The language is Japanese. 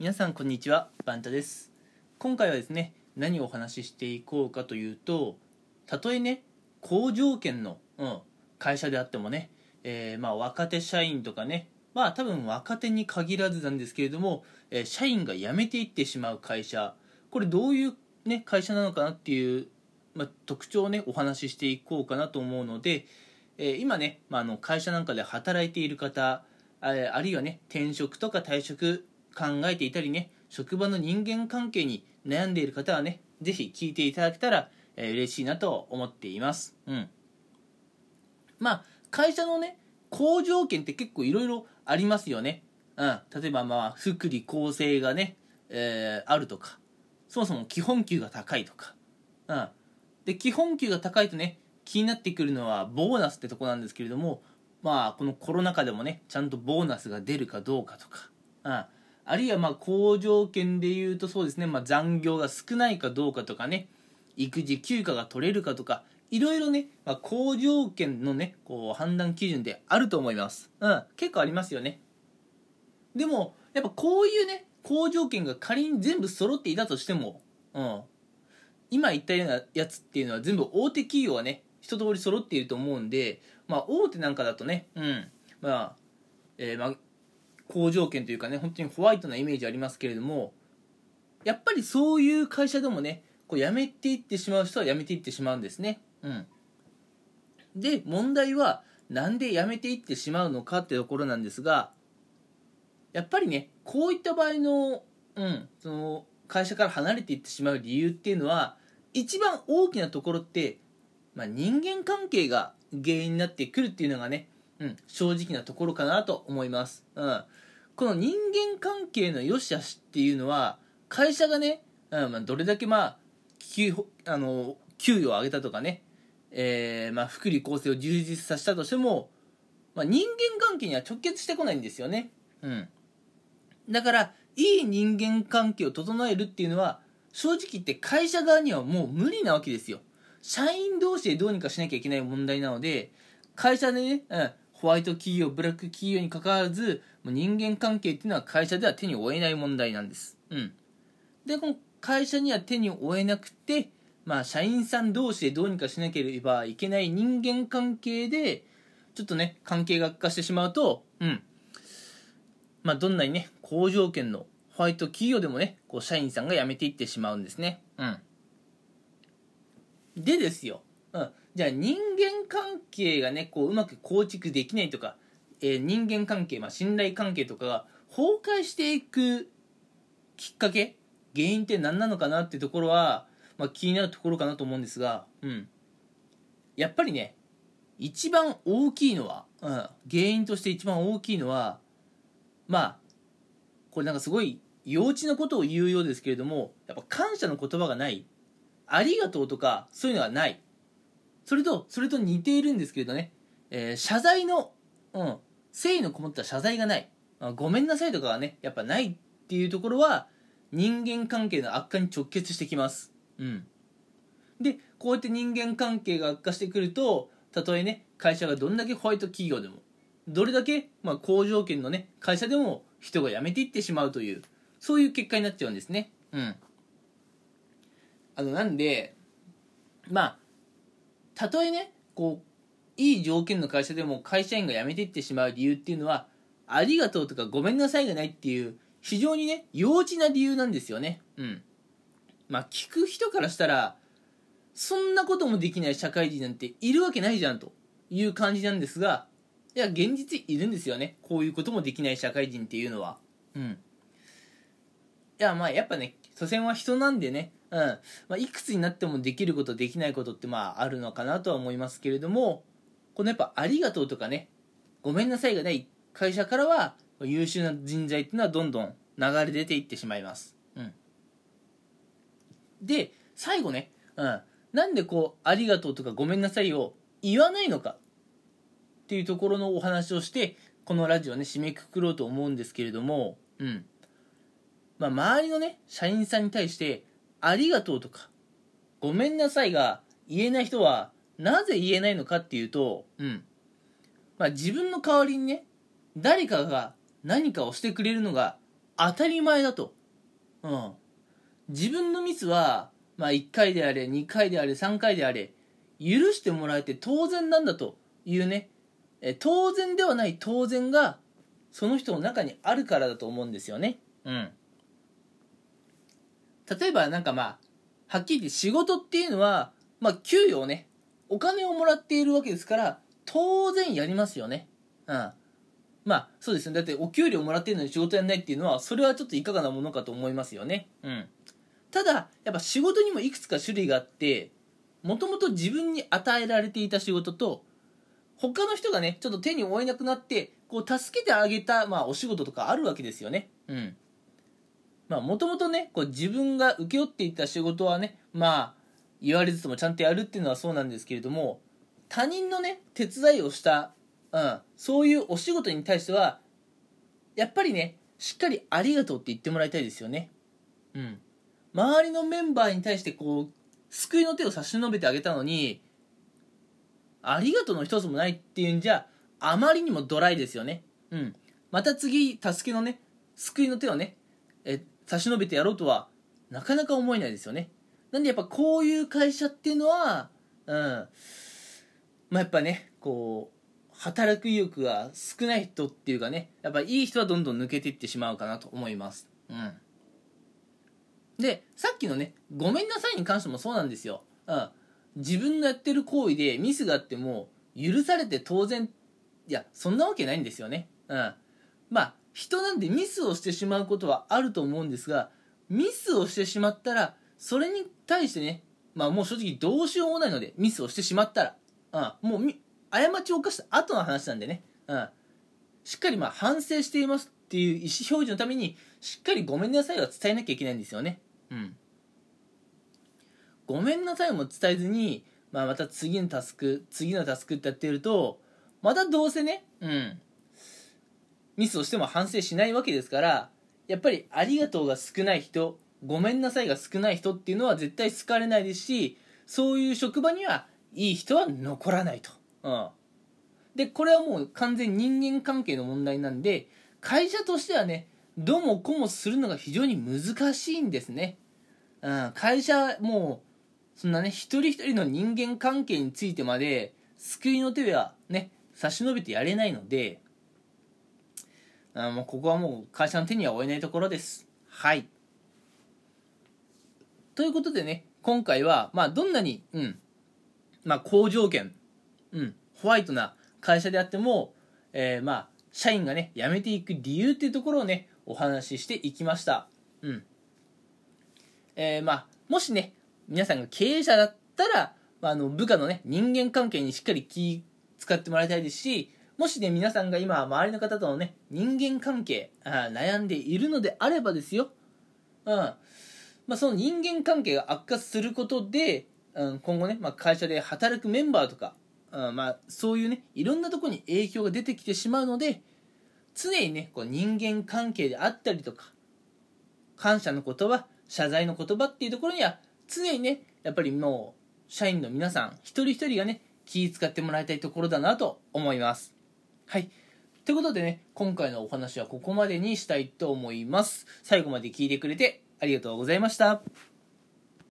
皆さんこんにちはバンタです。今回はですね何をお話ししていこうかというとたとえね好条件の、うん、会社であってもね、えー、まあ若手社員とかねまあ多分若手に限らずなんですけれども、えー、社員が辞めていってしまう会社これどういう、ね、会社なのかなっていう、まあ、特徴をねお話ししていこうかなと思うので、えー、今ね、まあ、の会社なんかで働いている方あるいはね転職とか退職考えていたりね職場の人間関係に悩んでいる方はね是非聞いていただけたら、えー、嬉しいなと思っています。うん。まあ会社のね好条件って結構いろいろありますよね。うん。例えばまあ福利厚生がね、えー、あるとかそもそも基本給が高いとか。うん。で基本給が高いとね気になってくるのはボーナスってとこなんですけれどもまあこのコロナ禍でもねちゃんとボーナスが出るかどうかとか、うん、あるいはまあ好条件で言うとそうですね、まあ、残業が少ないかどうかとかね。育児休暇が取れるかとか。いろいろね、まあ、好条件のね。こう判断基準であると思います、うん、結構ありますよね。でもやっぱこういうね。好条件が仮に全部揃っていたとしても、うん、今言ったようなやつっていうのは全部大手企業はね。一通り揃っていると思うんで。まあ、大手なんかだとね、うん、まあ、えー、まあ、好条件というかね、本当にホワイトなイメージありますけれども、やっぱりそういう会社でもね、こう辞めていってしまう人は辞めていってしまうんですね。うん。で、問題は、なんで辞めていってしまうのかってところなんですが、やっぱりね、こういった場合の、うん、その、会社から離れていってしまう理由っていうのは、一番大きなところって、まあ、人間関係が原因になってくるっていうのがね、うん、正直なところかなと思います。うん。この人間関係の良し悪しっていうのは、会社がね、うんまあ、どれだけまあ、給あの給与を上げたとかね、えー、まあ、福利厚生を充実させたとしても、まあ、人間関係には直結してこないんですよね。うん。だから、いい人間関係を整えるっていうのは、正直言って会社側にはもう無理なわけですよ。社員同士でどうにかしなきゃいけない問題なので、会社でね、うん、ホワイト企業、ブラック企業に関わらず、人間関係っていうのは会社では手に負えない問題なんです。うん。で、この会社には手に負えなくて、まあ、社員さん同士でどうにかしなければいけない人間関係で、ちょっとね、関係が悪化してしまうと、うん。まあ、どんなにね、好条件のホワイト企業でもね、こう、社員さんが辞めていってしまうんですね。うん。でですよ、うん、じゃあ人間関係がねこううまく構築できないとか、えー、人間関係、まあ、信頼関係とかが崩壊していくきっかけ原因って何なのかなってところは、まあ、気になるところかなと思うんですが、うん、やっぱりね一番大きいのは、うん、原因として一番大きいのはまあこれなんかすごい幼稚なことを言うようですけれどもやっぱ感謝の言葉がないありがとうとか、そういうのがない。それと、それと似ているんですけれどね、えー、謝罪の、うん、誠意のこもった謝罪がない。ごめんなさいとかはね、やっぱないっていうところは、人間関係の悪化に直結してきます。うん。で、こうやって人間関係が悪化してくると、たとえね、会社がどんだけホワイト企業でも、どれだけ、まあ、好条件のね、会社でも人が辞めていってしまうという、そういう結果になっちゃうんですね。うん。あのなんでまあたとえねこういい条件の会社でも会社員が辞めていってしまう理由っていうのはありがとうとかごめんなさいがないっていう非常にね幼稚な理由なんですよね。うん。まあ聞く人からしたらそんなこともできない社会人なんているわけないじゃんという感じなんですがいや現実いるんですよね。こういうこともできない社会人っていうのは。うん。いやまあやっぱね所詮は人なんでねうん。まあ、いくつになってもできることできないことってまああるのかなとは思いますけれどもこのやっぱ「ありがとう」とかね「ごめんなさい」がない会社からは優秀な人材っていうのはどんどん流れ出ていってしまいます、うん、で最後ね、うん、なんでこう「ありがとう」とか「ごめんなさい」を言わないのかっていうところのお話をしてこのラジオね締めくくろうと思うんですけれどもうん。まあ周りのね社員さんに対してありがとうとか、ごめんなさいが言えない人は、なぜ言えないのかっていうと、うん。まあ自分の代わりにね、誰かが何かをしてくれるのが当たり前だと、うん、自分のミスは、まあ、1回であれ2回であれ3回であれ許してもらえて当然なんだというねえ当然ではない当然がその人の中にあるからだと思うんですよね。うん。例えばなんかまあはっきり言って仕事っていうのはまあ給与をねお金をもらっているわけですから当然やりますよね。うん。まあそうですねだってお給料もらってるのに仕事やんないっていうのはそれはちょっといかがなものかと思いますよね。うん。ただやっぱ仕事にもいくつか種類があってもともと自分に与えられていた仕事と他の人がねちょっと手に負えなくなってこう助けてあげた、まあ、お仕事とかあるわけですよね。うんまあもともとねこう自分が請け負っていた仕事はねまあ言われずともちゃんとやるっていうのはそうなんですけれども他人のね手伝いをした、うん、そういうお仕事に対してはやっぱりねしっかりありがとうって言ってもらいたいですよね。うん。周りのメンバーに対してこう救いの手を差し伸べてあげたのにありがとうの一つもないっていうんじゃあまりにもドライですよね。うん。また次助けのね救いの手をねえ差し伸べてやろうとはなかなか思えないですよね。なんでやっぱこういう会社っていうのはうん。まあやっぱねこう働く意欲が少ない人っていうかねやっぱいい人はどんどん抜けていってしまうかなと思います。うん。でさっきのね「ごめんなさい」に関してもそうなんですよ、うん、自分のやってる行為でミスがあっても許されて当然いやそんなわけないんですよね、うん、まあ人なんでミスをしてしまうことはあると思うんですがミスをしてしまったらそれに対してねまあもう正直どうしようもないのでミスをしてしまったら、うん、もう過ちを犯した後の話なんでね、うん、しっかりまあ反省していますっていう意思表示のためにしっかりごめんなさいは伝えなきゃいけないんですよね。うん。ごめんなさいも伝えずに、まあ、また次のタスク次のタスクってやってるとまたどうせねうん。ミスをしても反省しないわけですからやっぱりありがとうが少ない人ごめんなさいが少ない人っていうのは絶対好かれないですしそういう職場にはいい人は残らないと、うん、でこれはもう完全人間関係の問題なんで会社としてはねどうもこもするのが非常に難しいんですね、うん、会社もうそんなね一人一人の人間関係についてまで救いの手はね差し伸べてやれないのであもうここはもう会社の手には負えないところです。はい。ということでね今回はまあどんなにうん。まあ好条件うん。ホワイトな会社であっても、えー、まあ社員がね辞めていく理由っていうところをねお話ししていきました。うん。えー、まあもしね皆さんが経営者だったら、まあ、あの部下のね人間関係にしっかり気使ってもらいたいですしもしね皆さんが今周りの方とのね人間関係あ悩んでいるのであればですよ、うんまあ、その人間関係が悪化することで、うん、今後ね、まあ、会社で働くメンバーとか、うんまあ、そういうねいろんなとこに影響が出てきてしまうので常にねこう人間関係であったりとか感謝の言葉謝罪の言葉っていうところには常にねやっぱりもう社員の皆さん一人一人がね気使ってもらいたいところだなと思います。はい。ということでね、今回のお話はここまでにしたいと思います。最後まで聞いてくれてありがとうございました。